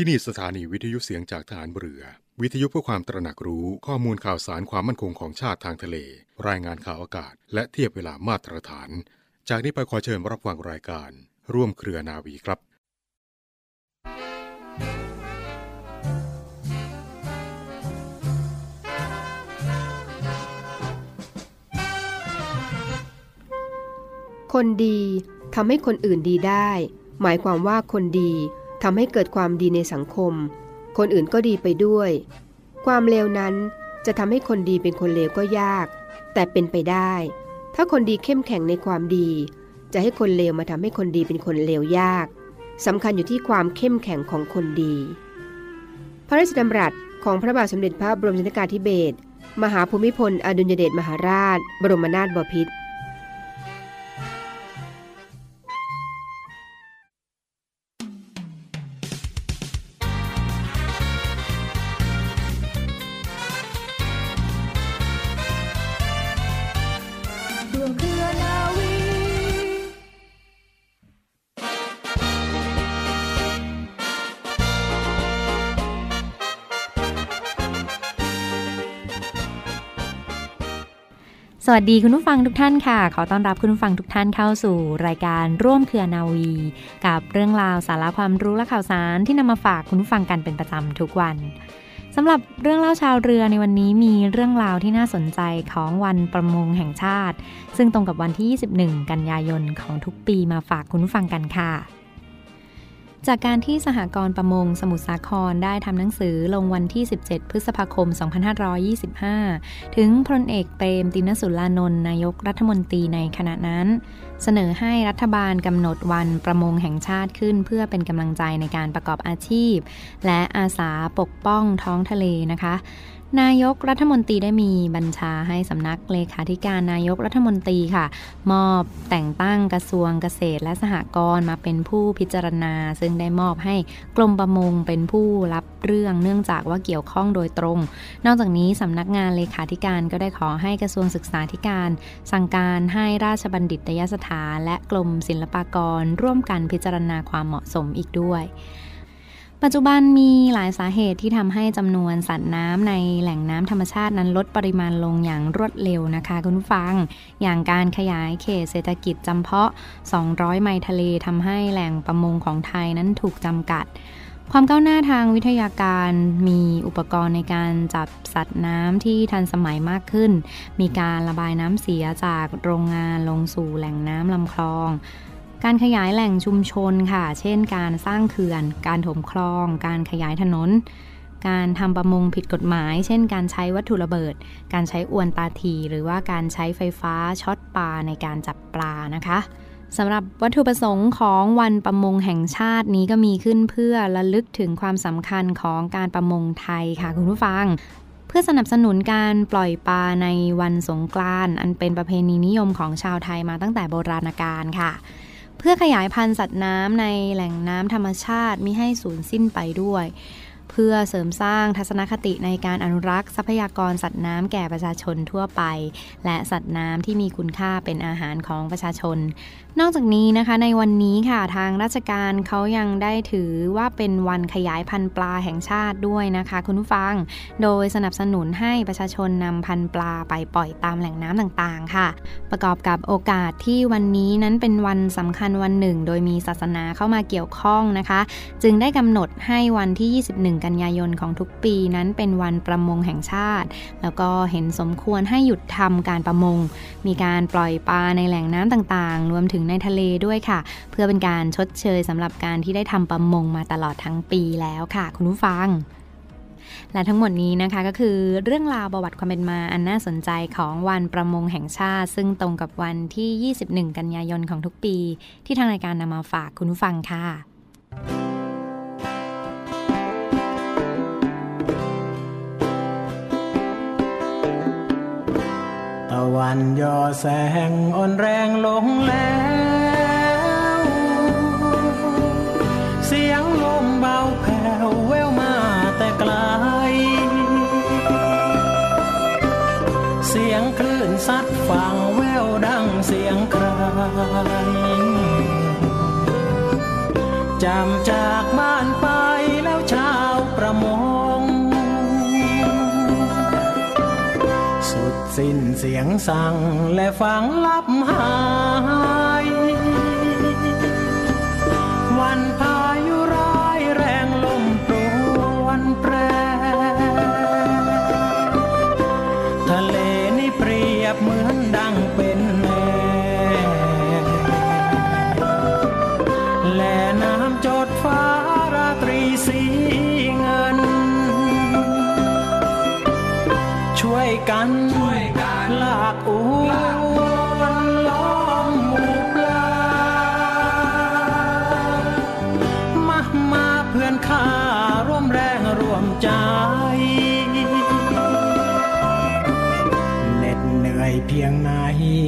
ที่นี่สถานีวิทยุเสียงจากฐานเรือ วิทยุเพื่อความตระหนักรู้ข้อมูลข่าวสารความมั่นคงของชาติทางทะเล รายงานข่าวอากาศ และเทียบเวลามาตรฐาน จากนี้ไปขอเชิญรับฟังรายการ ร่วมเครือนาวีครับคนดีทำให้คนอื่นดีได้ หมายความว่าคนดี ทำให้เกิดความดีในสังคม คนอื่นก็ดีไปด้วย ความเลวนั้นจะทำให้คนดีเป็นคนเลวก็ยาก แต่เป็นไปได้ ถ้าคนดีเข้มแข็งในความดี จะให้คนเลวมาทำให้คนดีเป็นคนเลวยากสำคัญอยู่ที่ความเข้มแข็งของคนดี พระราชดำรัสของพระบาทสมเด็จพระบรมชนกาธิเบศรมหาภูมิพลอดุลยเดชมหาราช บรมนาถบพิตร สวัสดีคุณผู้ฟังทุกท่านค่ะ ขอต้อนรับคุณผู้ฟังทุกท่านเข้าสู่รายการร่วมเครือนาวี กับเรื่องราวสาระความรู้และข่าวสารที่นำมาฝากคุณผู้ฟังกันเป็นประจำทุกวันสำหรับเรื่องเล่าชาวเรือในวันนี้มีเรื่องราวที่น่าสนใจของวันประมงแห่งชาติ ซึ่งตรงกับวันที่ 21 กันยายนของทุกปีมาฝากคุณผู้ฟังกันค่ะ จากการที่สหกรณ์ประมงสมุทรสาครได้ทำหนังสือลงวันที่ 17 พฤษภาคม 2525 ถึงพลเอกเปรมตินสุรานนท์นายกรัฐมนตรีในขณะนั้น เสนอให้รัฐบาลกำหนดวันประมงแห่งชาติขึ้น เพื่อเป็นกำลังใจในการประกอบอาชีพ และอาสาปกป้องท้องทะเลนะคะ นายกรัฐมนตรีได้มีบัญชาให้สำนักเลขาธิการนายกรัฐมนตรีค่ะ มอบแต่งตั้งกระทรวงเกษตรและสหกรณ์มาเป็นผู้พิจารณา ซึ่งได้มอบให้กรมประมงเป็นผู้รับเรื่องเนื่องจากว่าเกี่ยวข้องโดยตรง นอกจากนี้สำนักงานเลขาธิการก็ได้ขอให้กระทรวงศึกษาธิการ สั่งการให้ราชบัณฑิตยสถานและกรมศิลปากร ร่วมกันพิจารณาความเหมาะสมอีกด้วย ปัจจุบันมีหลายสาเหตุที่ทำให้จำนวนสัตว์น้ำในแหล่งน้ำธรรมชาตินั้นลดปริมาณลงอย่างรวดเร็วนะคะคุณผู้ฟัง อย่างการขยายเขตเศรษฐกิจจำเพาะ 200 ไมล์ทะเลทำให้แหล่งประมงของไทยนั้นถูกจำกัด ความก้าวหน้าทางวิทยาการมีอุปกรณ์ในการจับสัตว์น้ำที่ทันสมัยมากขึ้น มีการระบายน้ำเสียจากโรงงานลงสู่แหล่งน้ำลำคลอง การขยายแหล่งชุมชนค่ะ เช่น การสร้างเขื่อน การถมคลอง การขยายถนน การทำประมงผิดกฎหมาย เช่น การใช้วัตถุระเบิด การใช้อวนตาที หรือว่าการใช้ไฟฟ้าช็อตปลาในการจับปลานะคะสำหรับวัตถุประสงค์ของวันประมงแห่งชาตินี้ก็มีขึ้นเพื่อระลึกถึงความสำคัญของการประมงไทยค่ะคุณผู้ฟัง เพื่อสนับสนุนการปล่อยปลาในวันสงกรานต์อันเป็นประเพณีนิยมของชาวไทยมาตั้งแต่โบราณกาลค่ะ เพื่อขยายพันธุ์สัตว์น้ำในแหล่งน้ำธรรมชาติมิให้สูญสิ้นไปด้วย เพื่อเสริมสร้างทัศนคติในการอนุรักษ์ทรัพยากรสัตว์น้ำแก่ประชาชนทั่วไป และสัตว์น้ำที่มีคุณค่าเป็นอาหารของประชาชน นอกจากนี้นะคะในวันนี้ค่ะทางราชการเขายังได้ถือว่าเป็นวันขยายพันธุ์ปลาแห่งชาติด้วยนะคะ คุณผู้ฟัง โดยสนับสนุนให้ประชาชนนำพันธุ์ปลาไปปล่อยตามแหล่งน้ำต่างๆ ค่ะ ประกอบกับโอกาสที่วันนี้นั้นเป็นวันสำคัญวันหนึ่ง โดยมีศาสนาเข้ามาเกี่ยวข้องนะคะ จึงได้กำหนดให้วันที่ 21 กันยายนของทุกปีนั้นเป็นวันประมงแห่งชาติ แล้วก็เห็นสมควรให้หยุดทำการประมง มีการปล่อยปลาในแหล่งน้ำต่างๆ รวมถึงในทะเลด้วยค่ะ เพื่อเป็นการชดเชยสำหรับการที่ได้ทำประมงมาตลอดทั้งปีแล้วค่ะ คุณผู้ฟังและทั้งหมดนี้นะคะก็คือเรื่องราวประวัติความเป็นมาอันน่าสนใจของวันประมงแห่งชาติ ซึ่งตรงกับวันที่ 21 กันยายนของทุกปี ที่ทางรายการนำมาฝากคุณผู้ฟังค่ะ ตะวันย่อแสงอ่อนแรงลงแล้ว สัดฝังแววดังเสียงใครจำจากบ้านไปแล้วชาวประมง สุดสิ้นเสียงสั่งและฟังลับหาย ดฟ้าราตรีสีเงิน ช่วยกันช่วยกันลากอวนล้อมหมู่ปลา มามาเพื่อนข้าร่วมแรงร่วมใจเหน็ดเหนื่อยเพียงไหน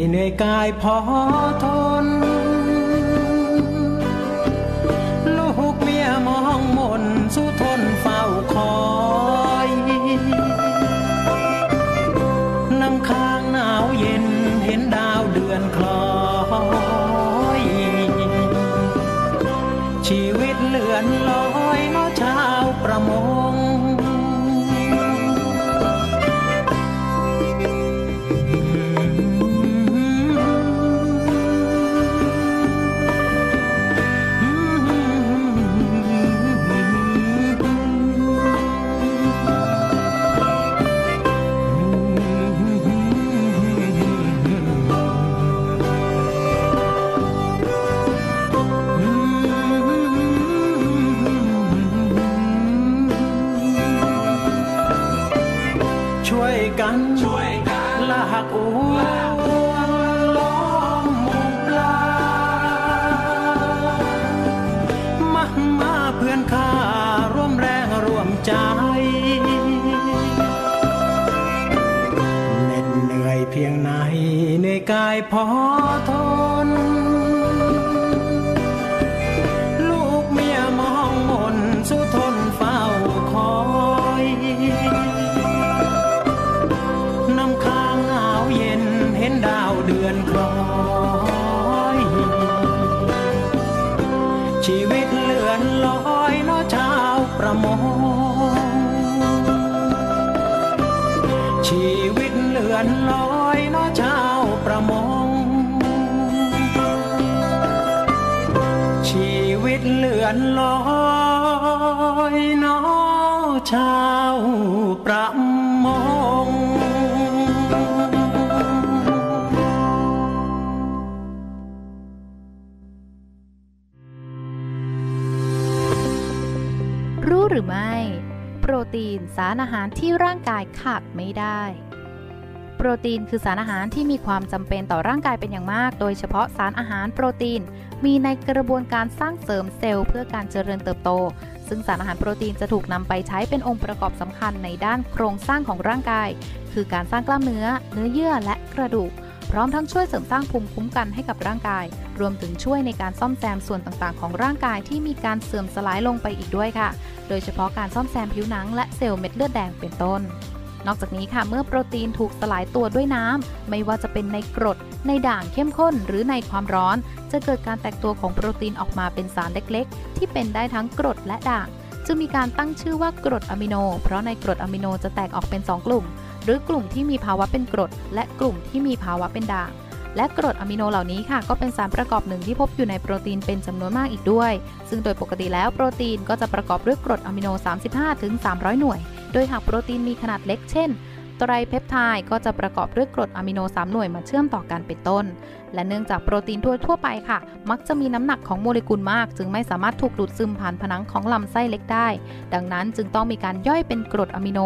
เหนื่อยกายพอทน พียงไหนในกายพอทน ตเลื่อนลอยน้อชาวประมงรู้หรือไม่ โปรตีนสารอาหารที่ร่างกายขาดไม่ได้ โปรตีนคือสารอาหารที่มีความจำเป็นต่อร่างกายเป็นอย่างมาก โดยเฉพาะสารอาหารโปรตีน มีในกระบวนการสร้างเสริมเซลล์เพื่อการเจริญเติบโต ซึ่งสารอาหารโปรตีนจะถูกนำไปใช้เป็นองค์ประกอบสำคัญในด้านโครงสร้างของร่างกาย คือการสร้างกล้ามเนื้อ เนื้อเยื่อและกระดูก พร้อมทั้งช่วยเสริมสร้างภูมิคุ้มกันให้กับร่างกาย รวมถึงช่วยในการซ่อมแซมส่วนต่างๆ ของร่างกายที่มีการเสื่อมสลายลงไปอีกด้วยค่ะ โดยเฉพาะการซ่อมแซมผิวหนังและเซลล์เม็ดเลือดแดงเป็นต้น นอกจากนี้ค่ะเมื่อโปรตีนถูกสลายตัวด้วยน้ำไม่ว่าจะเป็นในกรด ในด่างเข้มข้นหรือในความร้อน จะเกิดการแตกตัวของโปรตีนออกมาเป็นสารเล็กๆ ที่เป็นได้ทั้งกรดและด่าง จึงมีการตั้งชื่อว่ากรดอะมิโน เพราะในกรดอะมิโนจะแตกออกเป็น 2 กลุ่ม หรือกลุ่มที่มีภาวะเป็นกรด และกลุ่มที่มีภาวะเป็นด่างและกรดอะมิโนเหล่านี้ค่ะ ก็เป็นสารประกอบหนึ่งที่พบอยู่ในโปรตีนเป็นจำนวนมากอีกด้วย ซึ่งโดยปกติแล้วโปรตีนก็จะประกอบด้วยกรดอะมิโน 35-300 หน่วย โดยหากโปรตีนมีขนาดเล็กเช่นไตรเพปไทด์ก็จะประกอบด้วยกรดอะมิโน3หน่วยมาเชื่อมต่อกันเป็นต้น และเนื่องจากโปรตีนทั่วทั่วไปค่ะ มักจะมีน้ำหนักของโมเลกุลมาก จึงไม่สามารถถูกดูดซึมผ่านผนังของลำไส้เล็กได้ ดังนั้นจึงต้องมีการย่อยเป็นกรดอะมิโน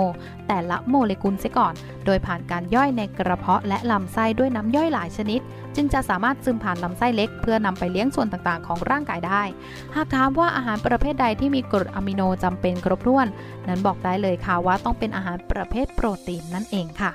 แต่ละโมเลกุลเสียก่อน โดยผ่านการย่อยในกระเพาะและลำไส้ด้วยน้ำย่อยหลายชนิด จึงจะสามารถซึมผ่านลำไส้เล็ก เพื่อนำไปเลี้ยงส่วนต่างๆ ของร่างกายได้ หากถามว่าอาหารประเภทใดที่มีกรดอะมิโนจำเป็นครบถ้วน นั้นบอกได้เลยค่ะว่าต้องเป็นอาหารประเภทโปรตีนนั่นเองค่ะ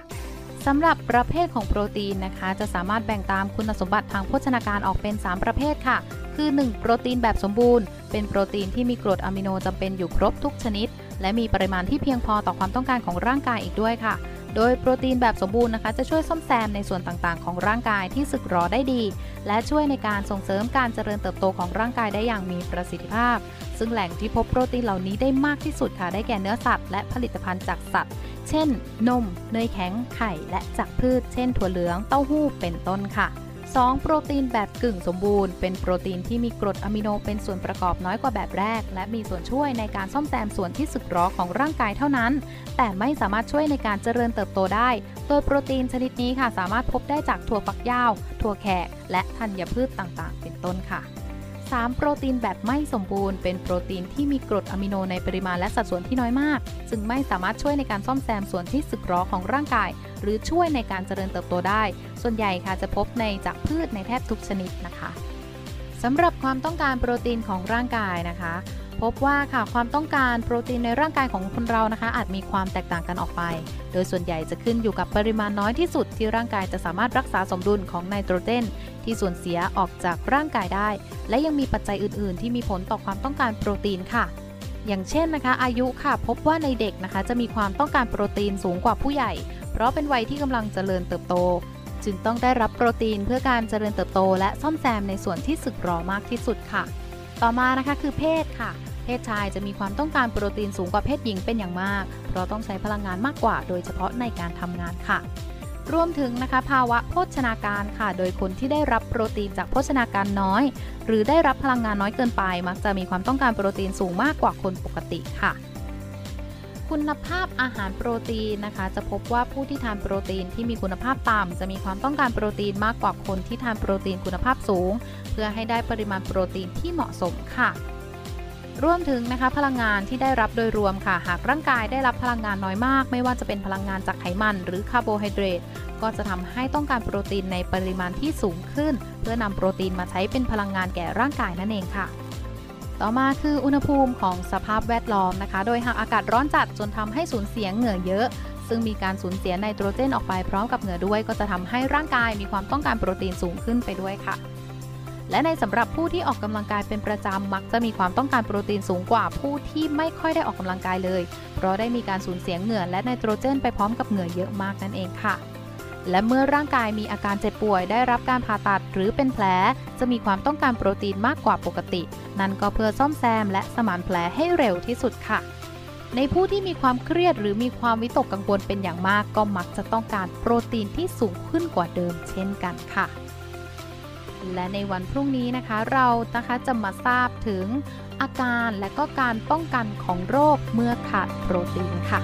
สำหรับประเภทของโปรตีนนะคะ จะสามารถแบ่งตามคุณสมบัติทางโภชนาการออกเป็น 3 ประเภทค่ะ คือ 1. โปรตีนแบบสมบูรณ์ เป็นโปรตีนที่มีกรดอะมิโนจำเป็นอยู่ครบทุกชนิด และมีปริมาณที่เพียงพอต่อความต้องการของร่างกายอีกด้วยค่ะ โดยโปรตีนแบบสมบูรณ์นะคะจะช่วยซ่อมแซมในส่วนต่างๆ ของร่างกายที่สึกหรอได้ดี และช่วยในการส่งเสริมการเจริญเติบโตของร่างกายได้อย่างมีประสิทธิภาพ ซึ่งแหล่งที่พบโปรตีนเหล่านี้ได้มากที่สุดค่ะได้แก่เนื้อสัตว์และผลิตภัณฑ์จากสัตว์เเช่น นม เนยแข็ง ไข่ และจากพืช เช่น ถั่วเหลือง เต้าหู้ เป็นต้นค่ะ 2. โปรตีนแบบกึ่งสมบูรณ์ เป็นโปรตีนที่มีกรดอะมิโนเป็นส่วนประกอบน้อยกว่าแบบแรก และมีส่วนช่วยในการซ่อมแซมส่วนที่สึกหรอของร่างกายเท่านั้น แต่ไม่สามารถช่วยในการเจริญเติบโตได้ โดยโปรตีนชนิดนี้ค่ะสามารถพบได้จากถั่วฝักยาว ถั่วแขก และธัญพืชต่างๆ เป็นต้นค่ะ 3. โปรตีนแบบไม่สมบูรณ์ เป็นโปรตีนที่มีกรดอะมิโนในปริมาณและสัดส่วนที่น้อยมากจึงไม่สามารถช่วยในการซ่อมแซมส่วนที่สึกหรอของร่างกาย หรือช่วยในการเจริญเติบโตได้ ส่วนใหญ่ค่ะจะพบในจากพืชในแทบทุกชนิดนะคะสำหรับความต้องการโปรตีนของร่างกายนะคะ พบว่าค่ะความต้องการโปรตีนในร่างกายของคนเรานะคะ อาจมีความแตกต่างกันออกไป โดยส่วนใหญ่จะขึ้นอยู่กับปริมาณน้อยที่สุดที่ร่างกายจะสามารถรักษาสมดุลของไนโตรเจนที่สูญเสียออกจากร่างกายได้ และยังมีปัจจัยอื่น ๆ ที่มีผลต่อความต้องการโปรตีนค่ะ อย่างเช่นนะคะ อายุค่ะ พบว่าในเด็กนะคะ จะมีความต้องการโปรตีนสูงกว่าผู้ใหญ่ เพราะเป็นวัยที่กำลังเจริญเติบโต จึงต้องได้รับโปรตีนเพื่อการเจริญเติบโต และซ่อมแซมในส่วนที่สึกหรอมากที่สุดค่ะ ต่อมานะคะคือเพศค่ะ เพศชายจะมีความต้องการโปรตีนสูงกว่าเพศหญิงเป็นอย่างมาก เพราะต้องใช้พลังงานมากกว่า โดยเฉพาะในการทำงานค่ะรวมถึงนะคะภาวะโภชนาการค่ะ โดยคนที่ได้รับโปรตีนจากโภชนาการน้อย หรือได้รับพลังงานน้อยเกินไป มักจะมีความต้องการโปรตีนสูงมากกว่าคนปกติค่ะ คุณภาพอาหารโปรตีนนะคะ จะพบว่าผู้ที่ทานโปรตีนที่มีคุณภาพต่ำจะมีความต้องการโปรตีนมากกว่าคนที่ทานโปรตีนคุณภาพสูง เพื่อให้ได้ปริมาณโปรตีนที่เหมาะสมค่ะ รวมถึงนะคะพลังงานที่ได้รับโดยรวมค่ะ หากร่างกายได้รับพลังงานน้อยมาก ไม่ว่าจะเป็นพลังงานจากไขมัน หรือคาร์โบไฮเดรตก็จะทำให้ต้องการโปรตีนในปริมาณที่สูงขึ้น เพื่อนำโปรตีนมาใช้เป็นพลังงานแก่ร่างกายนั่นเองค่ะ ต่อมาคืออุณหภูมิของสภาพแวดล้อมนะคะ โดยหากอากาศร้อนจัดจนทำให้สูญเสียเหงื่อเยอะ ซึ่งมีการสูญเสียไนโตรเจนออกไปพร้อมกับเหงื่อด้วย ก็จะทำให้ร่างกายมีความต้องการโปรตีนสูงขึ้นไปด้วยค่ะ และในสำหรับผู้ที่ออกกำลังกายเป็นประจำมักจะมีความต้องการโปรตีนสูงกว่าผู้ที่ไม่ค่อยได้ออกกำลังกายเลย เพราะได้มีการสูญเสียเหงื่อและไนโตรเจนไปพร้อมกับเหงื่อเยอะมากนั่นเองค่ะ และเมื่อร่างกายมีอาการเจ็บป่วย ได้รับการผ่าตัดหรือเป็นแผล จะมีความต้องการโปรตีนมากกว่าปกติ นั่นก็เพื่อซ่อมแซมและสมานแผลให้เร็วที่สุดค่ะในผู้ที่มีความเครียดหรือมีความวิตกกังวลเป็นอย่างมาก ก็มักจะต้องการโปรตีนที่สูงขึ้นกว่าเดิมเช่นกันค่ะ และในวันพรุ่งนี้นะคะเรานะคะจะมาทราบถึงอาการและก็การป้องกันของโรคเมื่อขาดโปรตีนค่ะ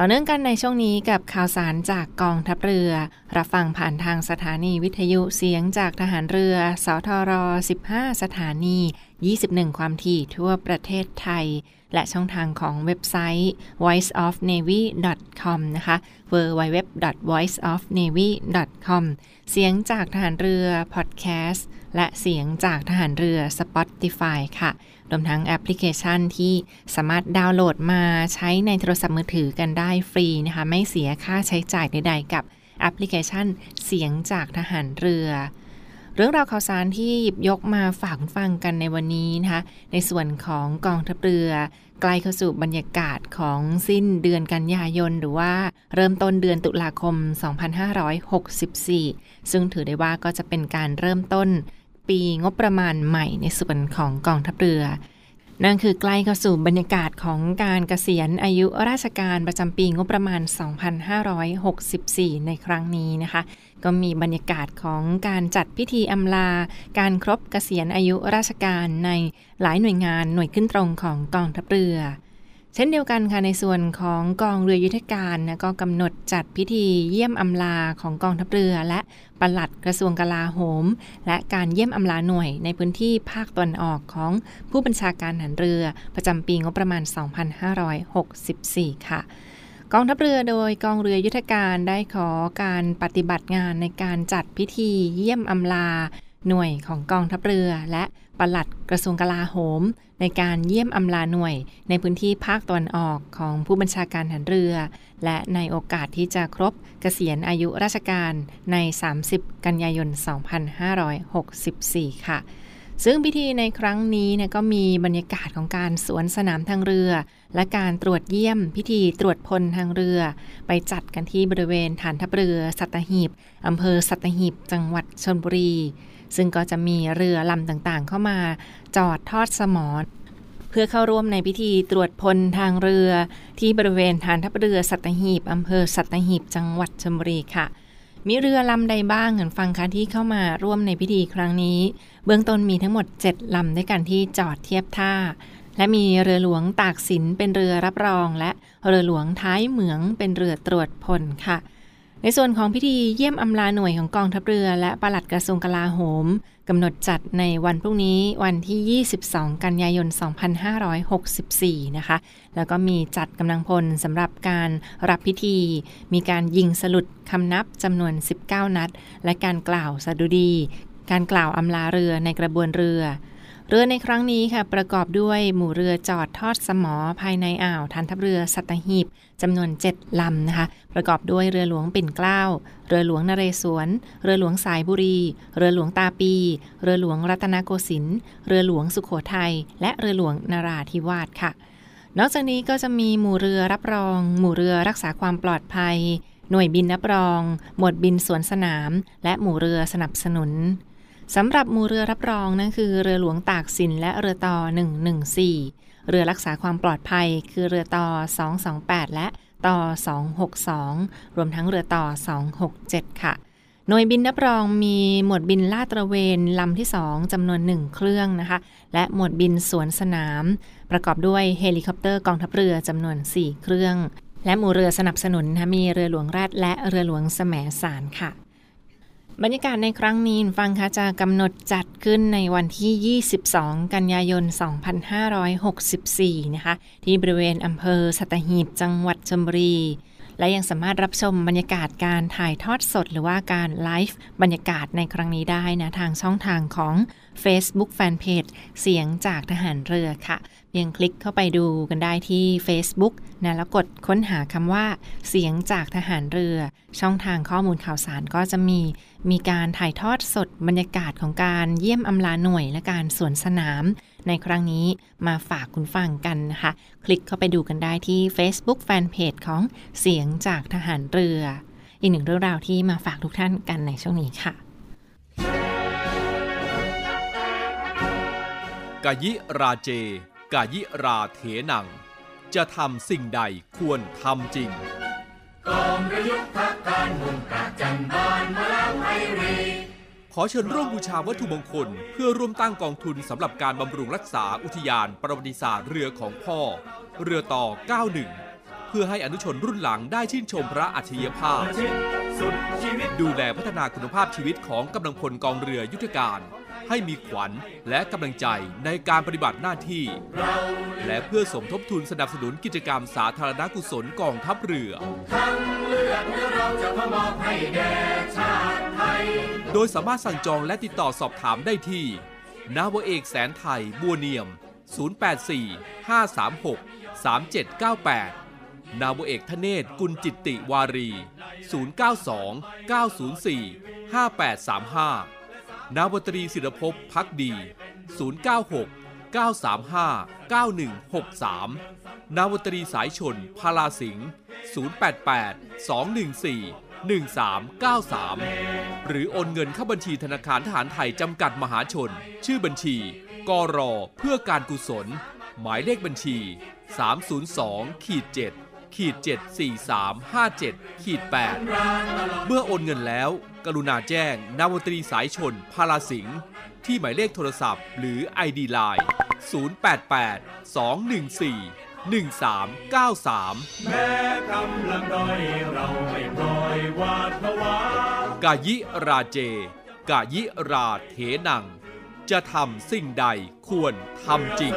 ต่อเนื่องกันในช่วงนี้กับข่าวสารจากกองทัพเรือ รับฟังผ่านทางสถานีวิทยุเสียงจากทหารเรือ สทร 15 สถานี21 ความถี่ทั่วประเทศไทย และช่องทางของเว็บไซต์ voiceofnavy.com นะคะ www.voiceofnavy.com เสียงจากทหารเรือพอดแคสต์และเสียงจากทหารเรือ Spotify ค่ะ รวมทั้งแอปพลิเคชันที่สามารถดาวน์โหลดมาใช้ในโทรศัพท์มือถือกันได้ฟรีนะคะ ไม่เสียค่าใช้จ่ายใดๆกับแอปพลิเคชันเสียงจากทหารเรือ เรื่องราวข่าวสารที่หยิบยกมาฝากคุณฟังกันในวันนี้นะคะในส่วนของกองทัพเรือใกล้เข้าสู่บรรยากาศของสิ้นเดือนกันยายน หรือว่าเริ่มต้นเดือนตุลาคม 2564 ซึ่งถือได้ว่าก็จะเป็นการเริ่มต้นปีงบประมาณใหม่ในส่วนของกองทัพเรือ นั่นคือใกล้เข้าสู่บรรยากาศของการเกษียณอายุราชการประจำปีงบประมาณ 2564 ในครั้งนี้นะคะ ก็มีบรรยากาศของการจัดพิธีอำลา การครบเกษียณอายุราชการในหลายหน่วยงานหน่วยขึ้นตรงของกองทัพเรือ เช่นเดียวกันค่ะในส่วนของกองเรือยุทธการนะก็กำหนดจัดพิธีเยี่ยมอำลาของกองทัพเรือ และปลัดกระทรวงกลาโหม และการเยี่ยมอำลาหน่วยในพื้นที่ภาคตะวันออกของผู้บัญชาการหารเรือ ประจำปีงบประมาณ 2564 ค่ะกองทัพเรือโดยกองเรือยุทธการได้ขอการปฏิบัติงานในการจัดพิธีเยี่ยมอำลา หน่วยของกองทัพเรือ และปลัดกระทรวงกลาโหม ในการเยี่ยมอำลาหน่วย ในพื้นที่ภาคตะวันออกของผู้บัญชาการหารเรือ และในโอกาสที่จะครบเกษียณอายุราชการใน 30 กันยายน 2564 ค่ะซึ่งพิธีในครั้งนี้เนี่ยก็มีบรรยากาศของการสวนสนามทางเรือ และการตรวจเยี่ยมพิธีตรวจพลทางเรือ ไปจัดกันที่บริเวณฐานทัพเรือ สัตหีบอำเภอสัตหีบ จังหวัดชนบุรี ซึ่งก็จะมีเรือลำต่างๆ เข้ามาจอดทอดสมอเพื่อเข้าร่วมในพิธีตรวจพลทางเรือที่บริเวณฐานทัพเรือสัตหีบอำเภอสัตหีบจังหวัดชลบุรีค่ะ มีเรือลำใดบ้างเห็นฟังคะที่เข้ามาร่วมในพิธีครั้งนี้ เบื้องต้นมีทั้งหมด 7 ลำด้วยกันที่จอดเทียบท่า และมีเรือหลวงตากสินเป็นเรือรับรอง และเรือหลวงท้ายเหมืองเป็นเรือตรวจพลค่ะ ในส่วนของพิธีเยี่ยมอำลาหน่วยของกองทัพเรือ และปลัดกระทรวงกลาโหมกำหนดจัดในวันพรุ่งนี้วันที่ 22 กันยายน 2564 นะคะ แล้วก็มีจัดกำลังพลสำหรับการรับพิธี มีการยิงสลุดคำนับจำนวน 19 นัด และการกล่าวสดุดี การกล่าวอำลาเรือในกระบวนเรือ เรือในครั้งนี้ค่ะประกอบด้วยหมู่เรือจอดทอดสมอภายในอ่าวทันทัพเรือสัตหีบจำนวน 7 ลำนะคะ ประกอบด้วยเรือหลวงปิ่นเกล้า เรือหลวงนเรศวร เรือหลวงสายบุรี เรือหลวงตาปี เรือหลวงรัตนโกสินทร์ เรือหลวงสุขโขทัย และเรือหลวงนาราธิวาสค่ะ นอกจากนี้ก็จะมีหมู่เรือรับรอง หมู่เรือรักษาความปลอดภัย หน่วยบินรับรอง หมวดบินสวนสนาม และหมู่เรือสนับสนุน สำหรับหมู่เรือรับรองนั่นคือเรือหลวงตากสินและเรือต่อ 114 เรือรักษาความปลอดภัย คือเรือต่อ 228 และต่อ 262 รวมทั้งเรือต่อ 267 ค่ะ หน่วยบินรับรองมีหมวดบินลาดตระเวนลำที่ 2จำนวน 1 เครื่องนะคะ และหมวดบินสวนสนาม ประกอบด้วยเฮลิคอปเตอร์กองทัพเรือจำนวน 4 เครื่อง และหมู่เรือสนับสนุนนะมีเรือหลวงแรดและเรือหลวงแสมสารค่ะ บรรยากาศในครั้งนี้ฟังคะจะกำหนดจัดขึ้นในวันที่ 22 กันยายน 2564 นะคะ ที่บริเวณอำเภอสัตหีบจังหวัดชลบุรี และยังสามารถรับชมบรรยากาศการถ่ายทอดสด หรือว่าการไลฟ์บรรยากาศในครั้งนี้ได้นะทางช่องทางของ Facebook Fanpage เสียงจากทหารเรือค่ะ เพียงคลิกเข้าไปดูกันได้ที่ Facebook นะแล้วกดค้นหาคำว่า เสียงจากทหารเรือ ช่องทางข้อมูลข่าวสารก็จะมี มีการถ่ายทอดสดบรรยากาศของการเยี่ยมอำลาหน่วยและการสวนสนาม ในครั้งนี้มาฝากคุณฟังกันนะคะ คลิกเข้าไปดูกันได้ที่ Facebook Fanpage ของเสียงจากทหารเรือ อีกหนึ่งเรื่องราวที่มาฝากทุกท่านกันในช่วงนี้ค่ะกายิราเจกายิราเถนัง จะทำสิ่งใดควรทำจริงขอเอเชิญร่วมบูชาวัตถุมงคล เพื่อร่วมตั้งกองทุนสำหรับการบำรุงรักษาอุทยาน ประวัติศาสตร์เรือของพ่อ เรือต่อ 91 เพื่อให้อนุชนรุ่นหลังได้ชื่นชมพระอัจฉริยภาพ ดูแลพัฒนาคุณภาพชีวิตของกำลังพลกองเรือยุทธการ ให้มีขวัญและกำลังใจในการปฏิบัติหน้าที่ และเพื่อสมทบทุนสนับสนุนกิจกรรมสาธารณกุศลกองทัพเรือ แบบนี้เราจะมามอบให้แด่ชาติไทย โดยสามารถสั่งจองและติดต่อสอบถามได้ที่ นาวเอกแสนไทย บัวเนียม 084 536 3798 นาวเอกทเนศกุลจิตติวารี 092 904 5835 นาวตรีศิรภพพักดี 096 935 9163 นาวตรีสายชน พาลาสิงห์088 214 1393 หรือโอนเงินเข้าบัญชีธนาคารทหารไทยจำกัดมหาชน ชื่อบัญชี กรอเพื่อการกุศล หมายเลขบัญชี 302ขีด7ขีด74357ขีด8เมื่อโอนเงินแล้ว กรุณาแจ้งนาวตรีสายชน พาลาสิงห์ ที่หมายเลขโทรศัพท์ หรือ ID Line 088 214 1393 แม้กำลังด้อยเราไม่ปล่อยวาดผวากายิราเจ กายิราเถนัง จะทำสิ่งใดควรทำจริง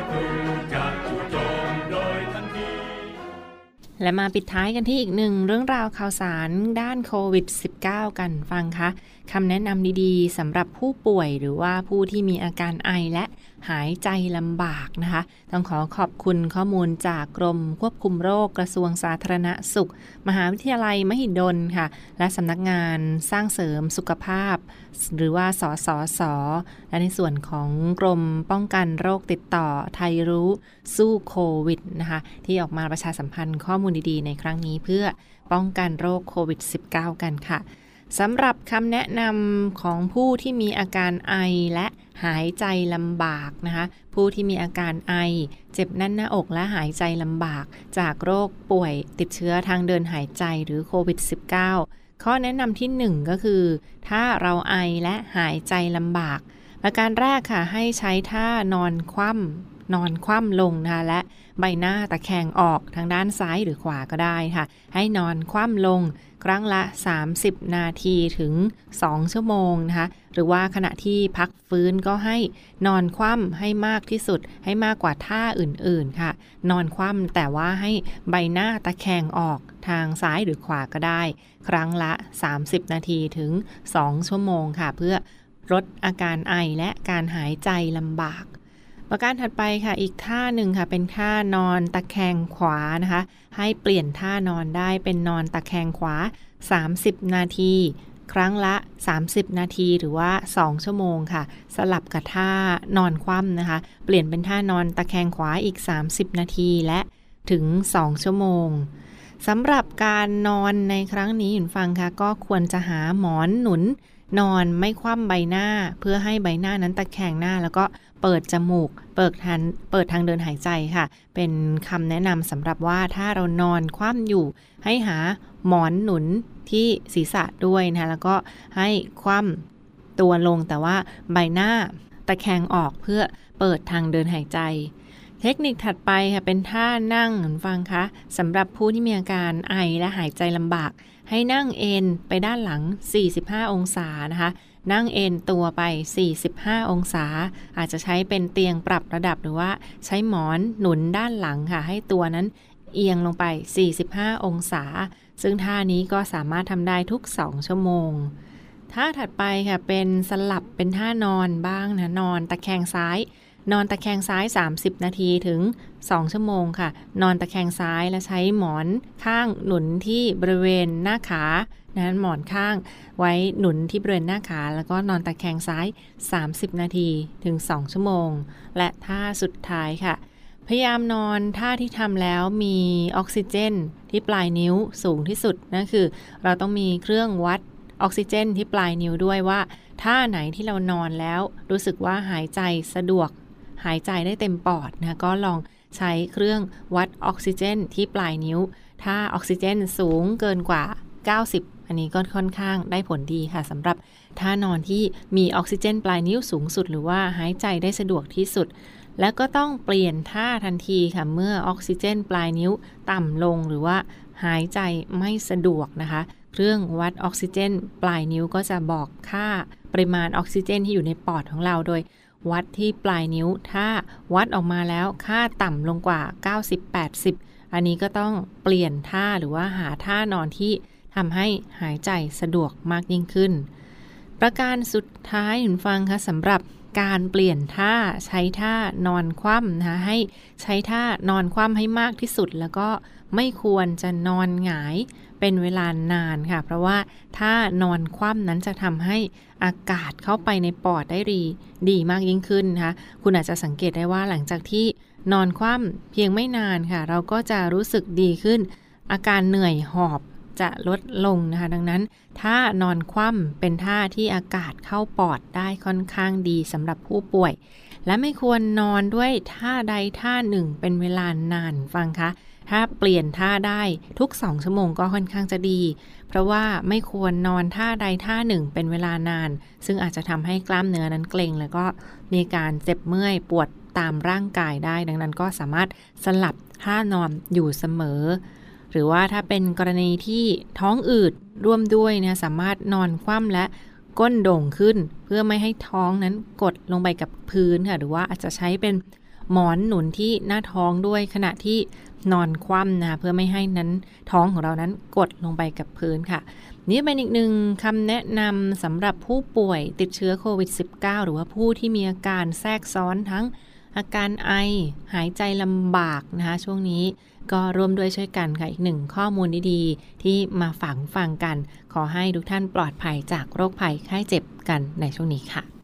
และมาปิดท้ายกันที่อีกหนึ่งเรื่องราวข่าวสารด้านโควิด -19 กันฟังคะคำแนะนำดีๆสำหรับผู้ป่วยหรือว่าผู้ที่มีอาการไอและ หายใจลำบากนะคะ ต้องขอขอบคุณข้อมูลจากกรมควบคุมโรคกระทรวงสาธารณสุข มหาวิทยาลัยมหิดลค่ะ และสำนักงานสร้างเสริมสุขภาพ หรือว่าสสส และในส่วนของกรมป้องกันโรคติดต่อไทยรู้สู้โควิดนะคะ ที่ออกมาประชาสัมพันธ์ข้อมูลดีๆ ในครั้งนี้เพื่อป้องกันโรคโควิด -19 กันค่ะ สำหรับคำแนะนำของผู้ที่มีอาการไอและหายใจลำบากนะคะ ผู้ที่มีอาการไอ เจ็บแน่นหน้าอกและหายใจลำบาก จากโรคป่วยติดเชื้อทางเดินหายใจหรือโควิด -19 ข้อแนะนำที่ 1 ก็คือ ถ้าเราไอและหายใจลำบากประการแรกค่ะให้ใช้ท่านอนคว่ำ นอนคว่ำลงนะคะและใบหน้าตะแคงออกทางด้านซ้ายหรือขวาก็ได้ค่ะ ให้นอนคว่ำลงครั้งละ 30 นาทีถึง 2 ชั่วโมงนะคะหรือว่าขณะที่พักฟื้นก็ให้นอนคว่ำให้มากที่สุด ให้มากกว่าท่าอื่นๆค่ะ นอนคว่ำแต่ว่าให้ใบหน้าตะแคงออกทางซ้ายหรือขวาก็ได้ ครั้งละ 30 นาทีถึง 2 ชั่วโมงค่ะ เพื่อลดอาการไอและการหายใจลำบาก ประการถัดไปค่ะอีกท่าหนึ่งค่ะ เป็นท่านอนตะแคงขวานะคะ ให้เปลี่ยนท่านอนได้เป็นนอนตะแคงขวา 30 นาที ครั้งละ 30 นาทีหรือว่า 2 ชั่วโมงค่ะ สลับกับท่านอนคว่ำนะคะ เปลี่ยนเป็นท่านอนตะแคงขวาอีก 30 นาทีและถึง 2 ชั่วโมงสำหรับการนอนในครั้งนี้หยุนฟังค่ะ ก็ควรจะหาหมอนหนุน นอนไม่คว่ำใบหน้า เพื่อให้ใบหน้านั้นตะแคงหน้า แล้วก็เปิดจมูก เปิดทางเปิดทางเดินหายใจค่ะ เป็นคำแนะนำสำหรับว่าถ้าเรานอนคว่ำอยู่ ให้หาหมอนหนุนที่ศีรษะด้วยนะแล้วก็ให้คว่ำตัวลงแต่ว่าใบหน้าตะแคงออกเพื่อเปิดทางเดินหายใจเทคนิคถัดไปค่ะเป็นท่านั่งฟังคะสำหรับผู้ที่มีอาการไอและหายใจลำบาก ให้นั่งเอนไปด้านหลัง 45 องศานะคะ นั่งเอนตัวไป 45 องศา อาจจะใช้เป็นเตียงปรับระดับหรือว่าใช้หมอนหนุนด้านหลังค่ะ ให้ตัวนั้นเอียงลงไป 45 องศา ซึ่งท่านี้ก็สามารถทำได้ทุก 2 ชั่วโมง ท่าถัดไปค่ะ เป็นสลับเป็นท่านอนบ้างนะ นอนตะแคงซ้าย นอนตะแคงซ้าย 30 นาทีถึง 2 ชั่วโมงค่ะ นอนตะแคงซ้ายและใช้หมอนข้างหนุนที่บริเวณหน้าขานั้นหมอนข้างไว้หนุนที่บริเวณหน้าขา แล้วก็นอนตะแคงซ้าย 30 นาทีถึง 2 ชั่วโมง และท่าสุดท้ายค่ะ พยายามนอนท่าที่ทำแล้วมีออกซิเจน ที่ปลายนิ้วสูงที่สุดนั่นคือ เราต้องมีเครื่องวัดออกซิเจนที่ปลายนิ้วด้วยว่าท่าไหนที่เรานอนแล้วรู้สึกว่าหายใจสะดวก หายใจได้เต็มปอดนะก็ลองใช้เครื่องวัดออกซิเจน ที่ปลายนิ้ว ถ้าออกซิเจนสูงเกินกว่า 90 อันนี้ก็ค่อนข้างได้ผลดีค่ะสำหรับท่านอนที่มีออกซิเจน ปลายนิ้วสูงสุด หรือว่าหายใจได้สะดวกที่สุด แล้วก็ต้องเปลี่ยนท่าทันทีค่ะเมื่อออกซิเจน ปลายนิ้วต่ำลงหรือว่าหายใจไม่สะดวกนะคะ เครื่องวัดออกซิเจน ปลายนิ้วก็จะบอกค่าปริมาณออกซิเจนที่อยู่ในปอดของเราโดย วัดที่ปลายนิ้ว ถ้าวัดออกมาแล้วค่าต่ำลงกว่า 90-80 อันนี้ก็ต้องเปลี่ยนท่าหรือว่าหาท่านอนที่ทำให้หายใจสะดวกมากยิ่งขึ้น ประการสุดท้ายหุนฟังคะสำหรับการเปลี่ยนท่าใช้ท่านอนคว่ำนะคะให้ใช้ท่านอนคว่ำให้มากที่สุด แล้วก็ ไม่ควรจะนอนหงายเป็นเวลานานค่ะ เพราะว่าถ้านอนคว่ำนั้นจะทำให้อากาศเข้าไปในปอดได้ดีดีมากยิ่งขึ้นนะคะคุณอาจจะสังเกตได้ว่าหลังจากที่นอนคว่ำเพียงไม่นานค่ะ เราก็จะรู้สึกดีขึ้น อาการเหนื่อยหอบจะลดลงนะคะ ดังนั้น ถ้านอนคว่ำเป็นท่าที่อากาศเข้าปอดได้ค่อนข้างดีสำหรับผู้ป่วย และไม่ควรนอนด้วยท่าใดท่าหนึ่งเป็นเวลานานฟังคะ ถ้าเปลี่ยนท่าได้ทุกสองชั่วโมงก็ค่อนข้างจะดี เพราะว่าไม่ควรนอนท่าใดท่าหนึ่งเป็นเวลานาน ซึ่งอาจจะทำให้กล้ามเนื้อนั้นเกร็ง แล้วก็มีการเจ็บเมื่อยปวดตามร่างกายได้ ดังนั้นก็สามารถสลับท่านอนอยู่เสมอ หรือว่าถ้าเป็นกรณีที่ท้องอืดร่วมด้วยเนี่ยสามารถนอนคว่ำและก้นโด่งขึ้น เพื่อไม่ให้ท้องนั้นกดลงไปกับพื้นค่ะหรือว่าอาจจะใช้เป็น หมอนหนุนที่หน้าท้องด้วยขณะที่นอนคว่ำนะเพื่อไม่ให้นั้นท้องของเรานั้นกดลงไปกับพื้นค่ะ นี่เป็นอีกหนึ่งคำแนะนำสำหรับผู้ป่วยติดเชื้อโควิด -19 หรือว่าผู้ที่มีอาการแทรกซ้อนทั้งอาการไอหายใจลำบากนะคะช่วงนี้ก็ร่วมด้วยช่วยกันค่ะ อีกหนึ่งข้อมูลดีๆ ที่มาฝังฟังกัน ขอให้ทุกท่านปลอดภัยจากโรคภัยไข้เจ็บกันในช่วงนี้ค่ะ